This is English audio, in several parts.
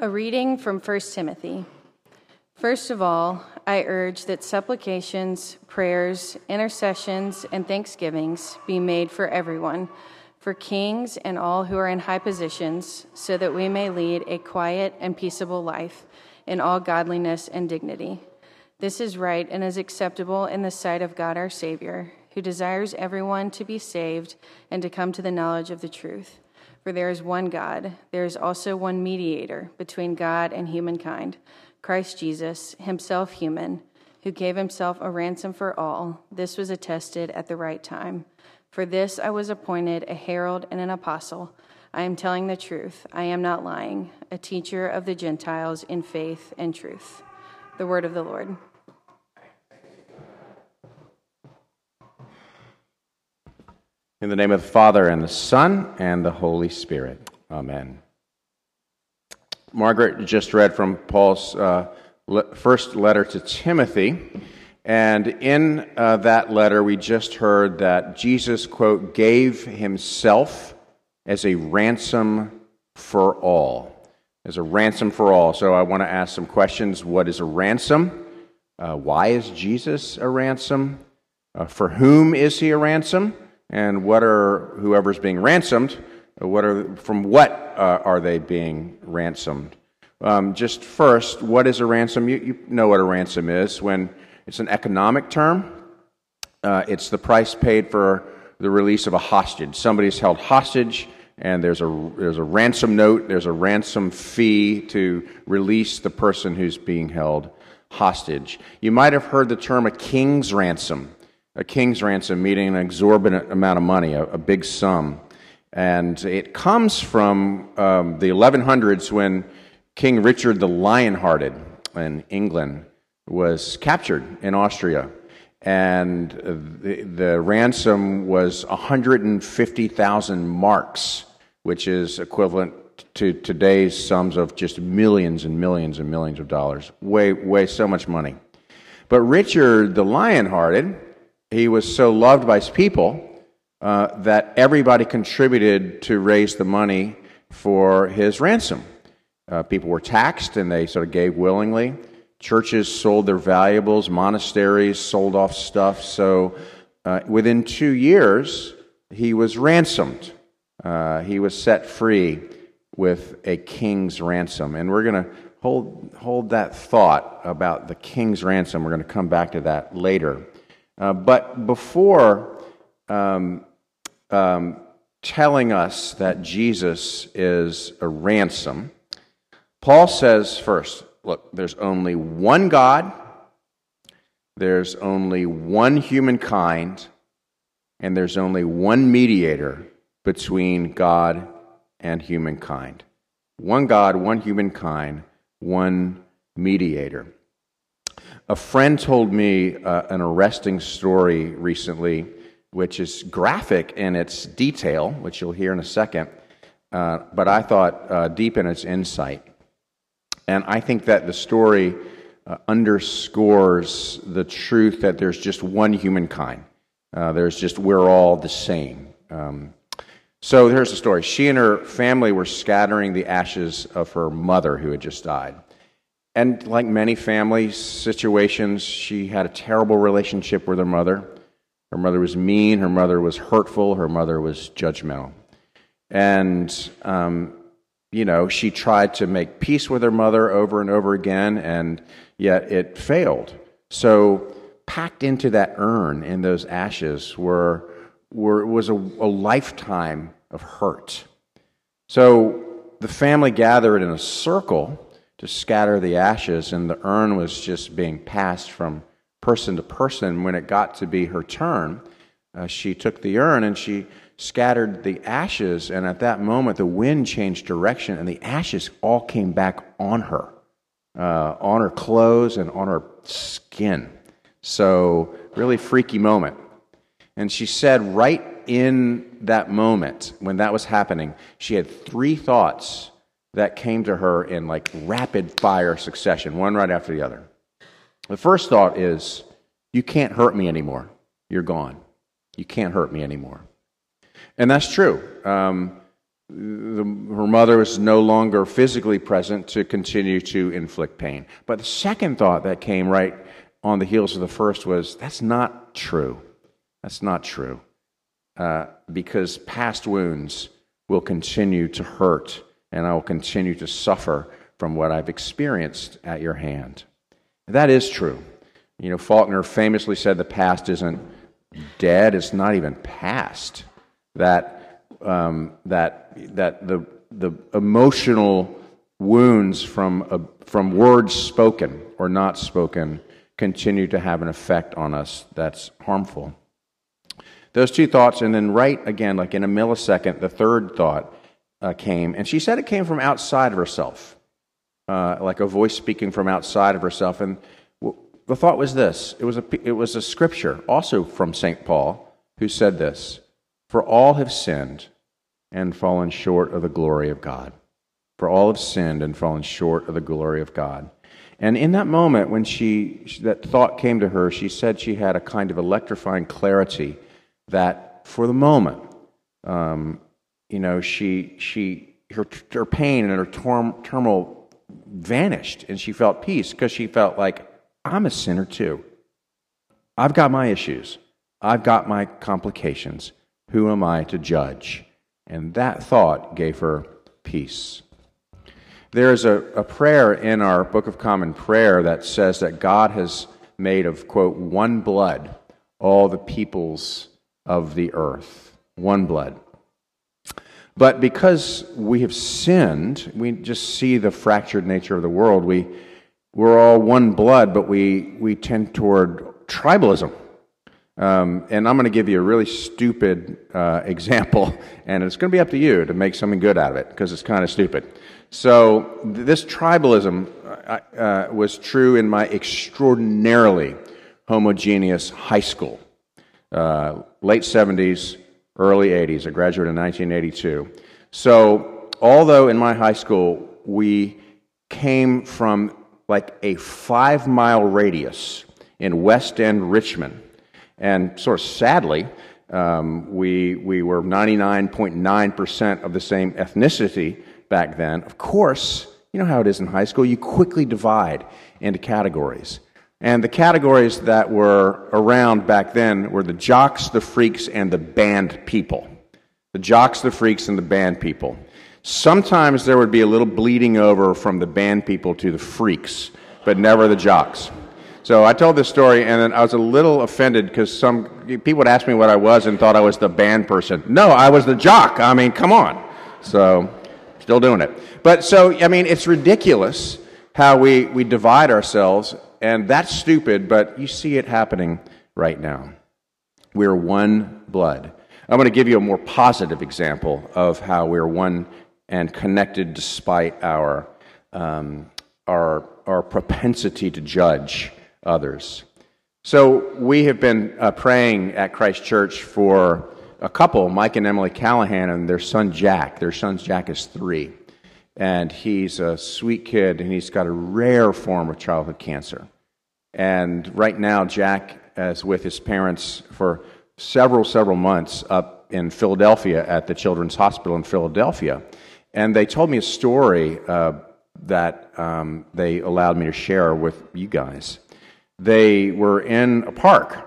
A reading from 1 Timothy. First of all, I urge that supplications, prayers, intercessions, and thanksgivings be made for everyone, for kings and all who are in high positions, so that we may lead a quiet and peaceable life in all godliness and dignity. This is right and is acceptable in the sight of God our Savior, who desires everyone to be saved and to come to the knowledge of the truth. For there is one God, there is also one mediator between God and humankind, Christ Jesus, himself human, who gave himself a ransom for all. This was attested at the right time. For this I was appointed a herald and an apostle. I am telling the truth, I am not lying, a teacher of the Gentiles in faith and truth. The word of the Lord. In the name of the Father, and the Son, and the Holy Spirit. Amen. Margaret just read from Paul's uh, le- first letter to Timothy. And in uh, that letter, we just heard that Jesus, quote, gave himself as a ransom for all. As a ransom for all. So I want to ask some questions. What is a ransom? Uh, why is Jesus a ransom? Uh, for whom is he a ransom? And what are whoever's being ransomed what are from what uh, are they being ransomed? Um, just first what is a ransom? You, you, know what a ransom is. When it's an economic term uh, it's the price paid for the release of a hostage. Somebody's held hostage and there's a there's a ransom note there's a ransom fee to release the person who's being held hostage. You might have heard the term a king's ransom a king's ransom, meaning an exorbitant amount of money, a, a big sum. And it comes from um, the 1100s when King Richard the Lionhearted in England was captured in Austria. And the, the ransom was 150,000 marks, which is equivalent to today's sums of just millions and millions and millions of dollars. Way, way so much money. But Richard the Lionhearted, he was so loved by his people uh, that everybody contributed to raise the money for his ransom. Uh, people were taxed and they sort of gave willingly. Churches sold their valuables, monasteries sold off stuff. So uh, within two years, he was ransomed. Uh, he was set free with a king's ransom. And we're going to hold, hold that thought about the king's ransom. We're going to come back to that later. Uh, but before um, um, telling us that Jesus is a ransom, Paul says first, look, there's only one God, there's only one humankind, and there's only one mediator between God and humankind. One God, one humankind, one mediator. A friend told me uh, an arresting story recently, which is graphic in its detail, which you'll hear in a second, uh, but I thought uh, deep in its insight. And I think that the story uh, underscores the truth that there's just one humankind. Uh, there's just, we're all the same. Um, so here's the story. She and her family were scattering the ashes of her mother who had just died. And like many family situations, she had a terrible relationship with her mother. Her mother was mean, her mother was hurtful, her mother was judgmental. And, um, you know, she tried to make peace with her mother over and over again, and yet it failed. So, packed into that urn in those ashes were, were was a, a lifetime of hurt. So, the family gathered in a circle to scatter the ashes, and the urn was just being passed from person to person. When it got to be her turn, uh, she took the urn and she scattered the ashes, and at that moment, the wind changed direction, and the ashes all came back on her, uh, on her clothes and on her skin. So, really freaky moment. And she said, right in that moment, when that was happening, she had three thoughts that came to her in like rapid fire succession, one right after the other. The first thought is, You can't hurt me anymore. You're gone. You can't hurt me anymore. And that's true. Um, the, her mother was no longer physically present to continue to inflict pain. But the second thought that came right on the heels of the first was that's not true. That's not true. Uh, because past wounds will continue to hurt, and I will continue to suffer from what I've experienced at your hand. That is true. You know, Faulkner famously said the past isn't dead, it's not even past. That, um, that, that the, the emotional wounds from, uh, from words spoken or not spoken continue to have an effect on us that's harmful. Those two thoughts, and then right again, like in a millisecond, the third thought uh, came, and she said it came from outside of herself, uh, like a voice speaking from outside of herself. And the thought was this it was, a, it was a scripture, also from St. Paul, who said this For all have sinned and fallen short of the glory of God. For all have sinned and fallen short of the glory of God. And in that moment, when she, that thought came to her, she said she had a kind of electrifying clarity that for the moment, um, you know, she, she, her, her pain and her turmoil vanished and she felt peace because she felt like I'm a sinner too. I've got my issues, I've got my complications. Who am I to judge? And that thought gave her peace. There is a, a prayer in our Book of Common Prayer that says that God has made of, quote, one blood all the peoples of the earth. One blood. But because we have sinned, we just see the fractured nature of the world. We, we're all one blood, but we, we tend toward tribalism. Um, and I'm going to give you a really stupid uh, example, and it's going to be up to you to make something good out of it because it's kind of stupid. So, this tribalism uh, uh, was true in my extraordinarily homogeneous high school, uh, late 70s, early 80s. I graduated in 1982. So, although in my high school we came from like a five mile radius in West End, Richmond. And sort of sadly, um, we, we were 99.9% of the same ethnicity back then. Of course, you know how it is in high school, you quickly divide into categories. And the categories that were around back then were the jocks, the freaks, and the band people. The jocks, the freaks, and the band people. Sometimes there would be a little bleeding over from the band people to the freaks, but never the jocks. So I told this story, and then I was a little offended because some people would ask me what I was and thought I was the band person. No, I was the jock. I mean, come on. So, still doing it. But so, I mean, it's ridiculous how we, we divide ourselves, and that's stupid, but you see it happening right now. We're one blood. I'm going to give you a more positive example of how we're one and connected despite our, um, our, our propensity to judge others. So we have been uh, praying at Christ Church for a couple, Mike and Emily Callahan, and their son Jack. Their son Jack is three. And he's a sweet kid, and he's got a rare form of childhood cancer. And right now, Jack is with his parents for several, several months up in Philadelphia at the Children's Hospital in Philadelphia. And they told me a story uh, that um, they allowed me to share with you guys. They were in a park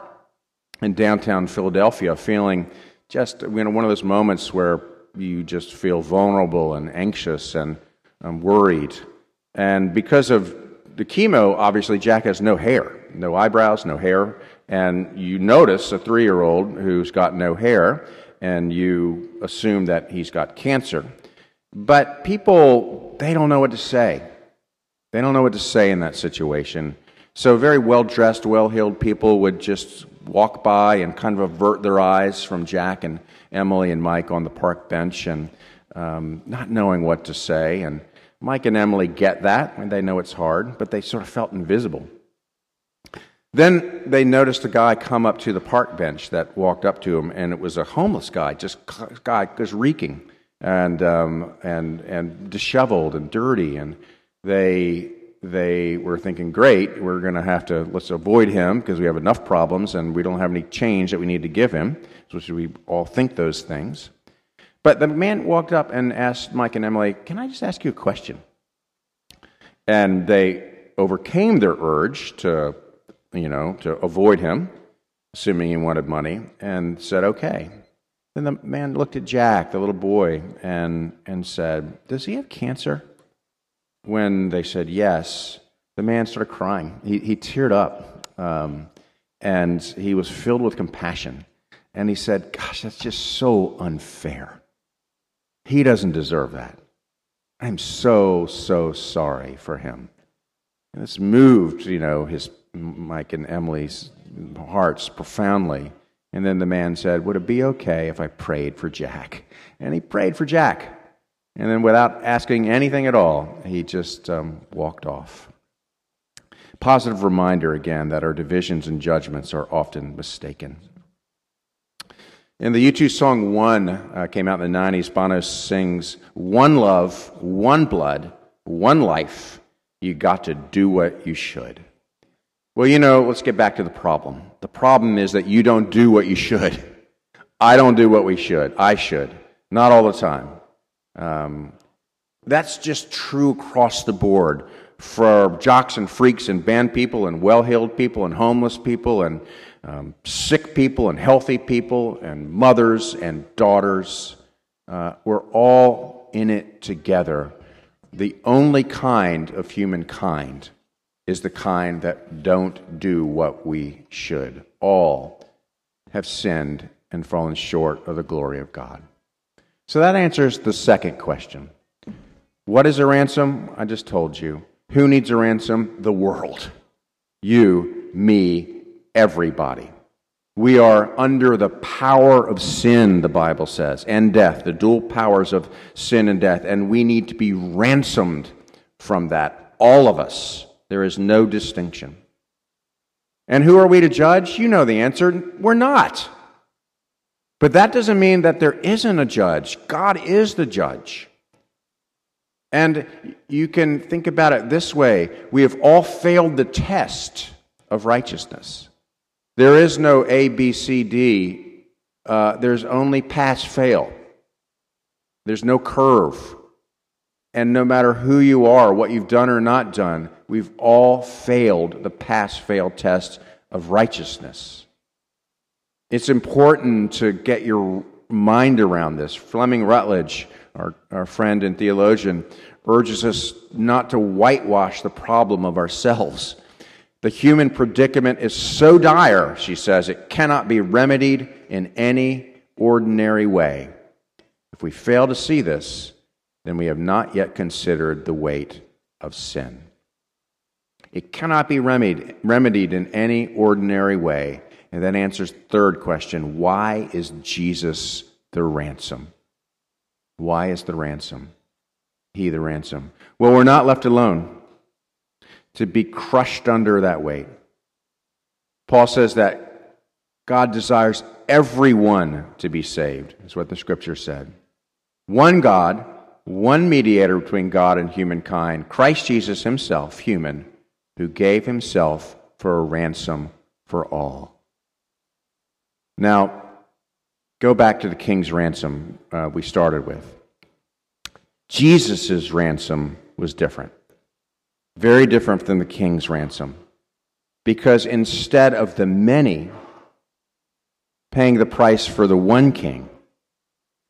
in downtown Philadelphia feeling just you know, one of those moments where you just feel vulnerable and anxious and um, worried. And because of the chemo, obviously, Jack has no hair, no eyebrows, no hair. And you notice a three year old who's got no hair, and you assume that he's got cancer. But people, they don't know what to say. They don't know what to say in that situation. So, very well dressed, well heeled people would just walk by and kind of avert their eyes from Jack and Emily and Mike on the park bench and um, not knowing what to say. And Mike and Emily get that, and they know it's hard, but they sort of felt invisible. Then they noticed a guy come up to the park bench that walked up to him, and it was a homeless guy, just guy just reeking and um, and and disheveled and dirty, and they they were thinking, great, we're going to have to let's avoid him because we have enough problems and we don't have any change that we need to give him. So we all think those things. But the man walked up and asked Mike and Emily, Can I just ask you a question? And they overcame their urge to, you know, to avoid him, assuming he wanted money, and said, Okay. Then the man looked at Jack, the little boy, and, and said, Does he have cancer? When they said yes, the man started crying. He, he teared up, um, and he was filled with compassion. And he said, Gosh, that's just so unfair. He doesn't deserve that. I'm so, so sorry for him. And this moved, you know, his Mike and Emily's hearts profoundly. And then the man said, Would it be okay if I prayed for Jack? And he prayed for Jack. And then, without asking anything at all, he just um, walked off. Positive reminder again that our divisions and judgments are often mistaken. In the U2 song One uh, came out in the 90s, Bono sings, One love, one blood, one life. You got to do what you should. Well, you know, let's get back to the problem. The problem is that you don't do what you should. I don't do what we should. I should. Not all the time. Um, that's just true across the board for jocks and freaks and band people and well heeled people and homeless people and um, sick people and healthy people and mothers and daughters. Uh, we're all in it together. The only kind of humankind is the kind that don't do what we should. All have sinned and fallen short of the glory of God. So that answers the second question. What is a ransom? I just told you. Who needs a ransom? The world. You, me, everybody. We are under the power of sin, the Bible says, and death, the dual powers of sin and death, and we need to be ransomed from that. All of us. There is no distinction. And who are we to judge? You know the answer. We're not. But that doesn't mean that there isn't a judge. God is the judge. And you can think about it this way we have all failed the test of righteousness. There is no A, B, C, D. Uh, there's only pass fail. There's no curve. And no matter who you are, what you've done or not done, we've all failed the pass fail test of righteousness. It's important to get your mind around this. Fleming Rutledge, our, our friend and theologian, urges us not to whitewash the problem of ourselves. The human predicament is so dire, she says, it cannot be remedied in any ordinary way. If we fail to see this, then we have not yet considered the weight of sin. It cannot be remedied, remedied in any ordinary way. And that answers third question why is Jesus the ransom? Why is the ransom? He the ransom. Well, we're not left alone to be crushed under that weight. Paul says that God desires everyone to be saved, is what the scripture said. One God, one mediator between God and humankind, Christ Jesus himself, human, who gave himself for a ransom for all. Now, go back to the king's ransom uh, we started with. Jesus' ransom was different. Very different than the king's ransom. Because instead of the many paying the price for the one king,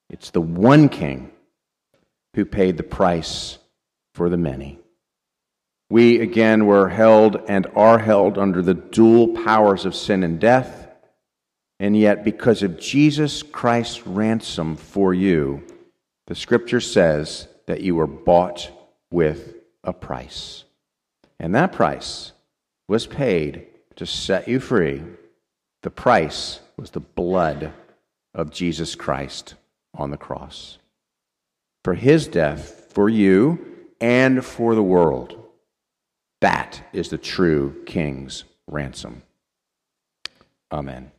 it's the one king who paid the price for the many. We again were held and are held under the dual powers of sin and death. And yet, because of Jesus Christ's ransom for you, the scripture says that you were bought with a price. And that price was paid to set you free. The price was the blood of Jesus Christ on the cross. For his death, for you, and for the world. That is the true king's ransom. Amen.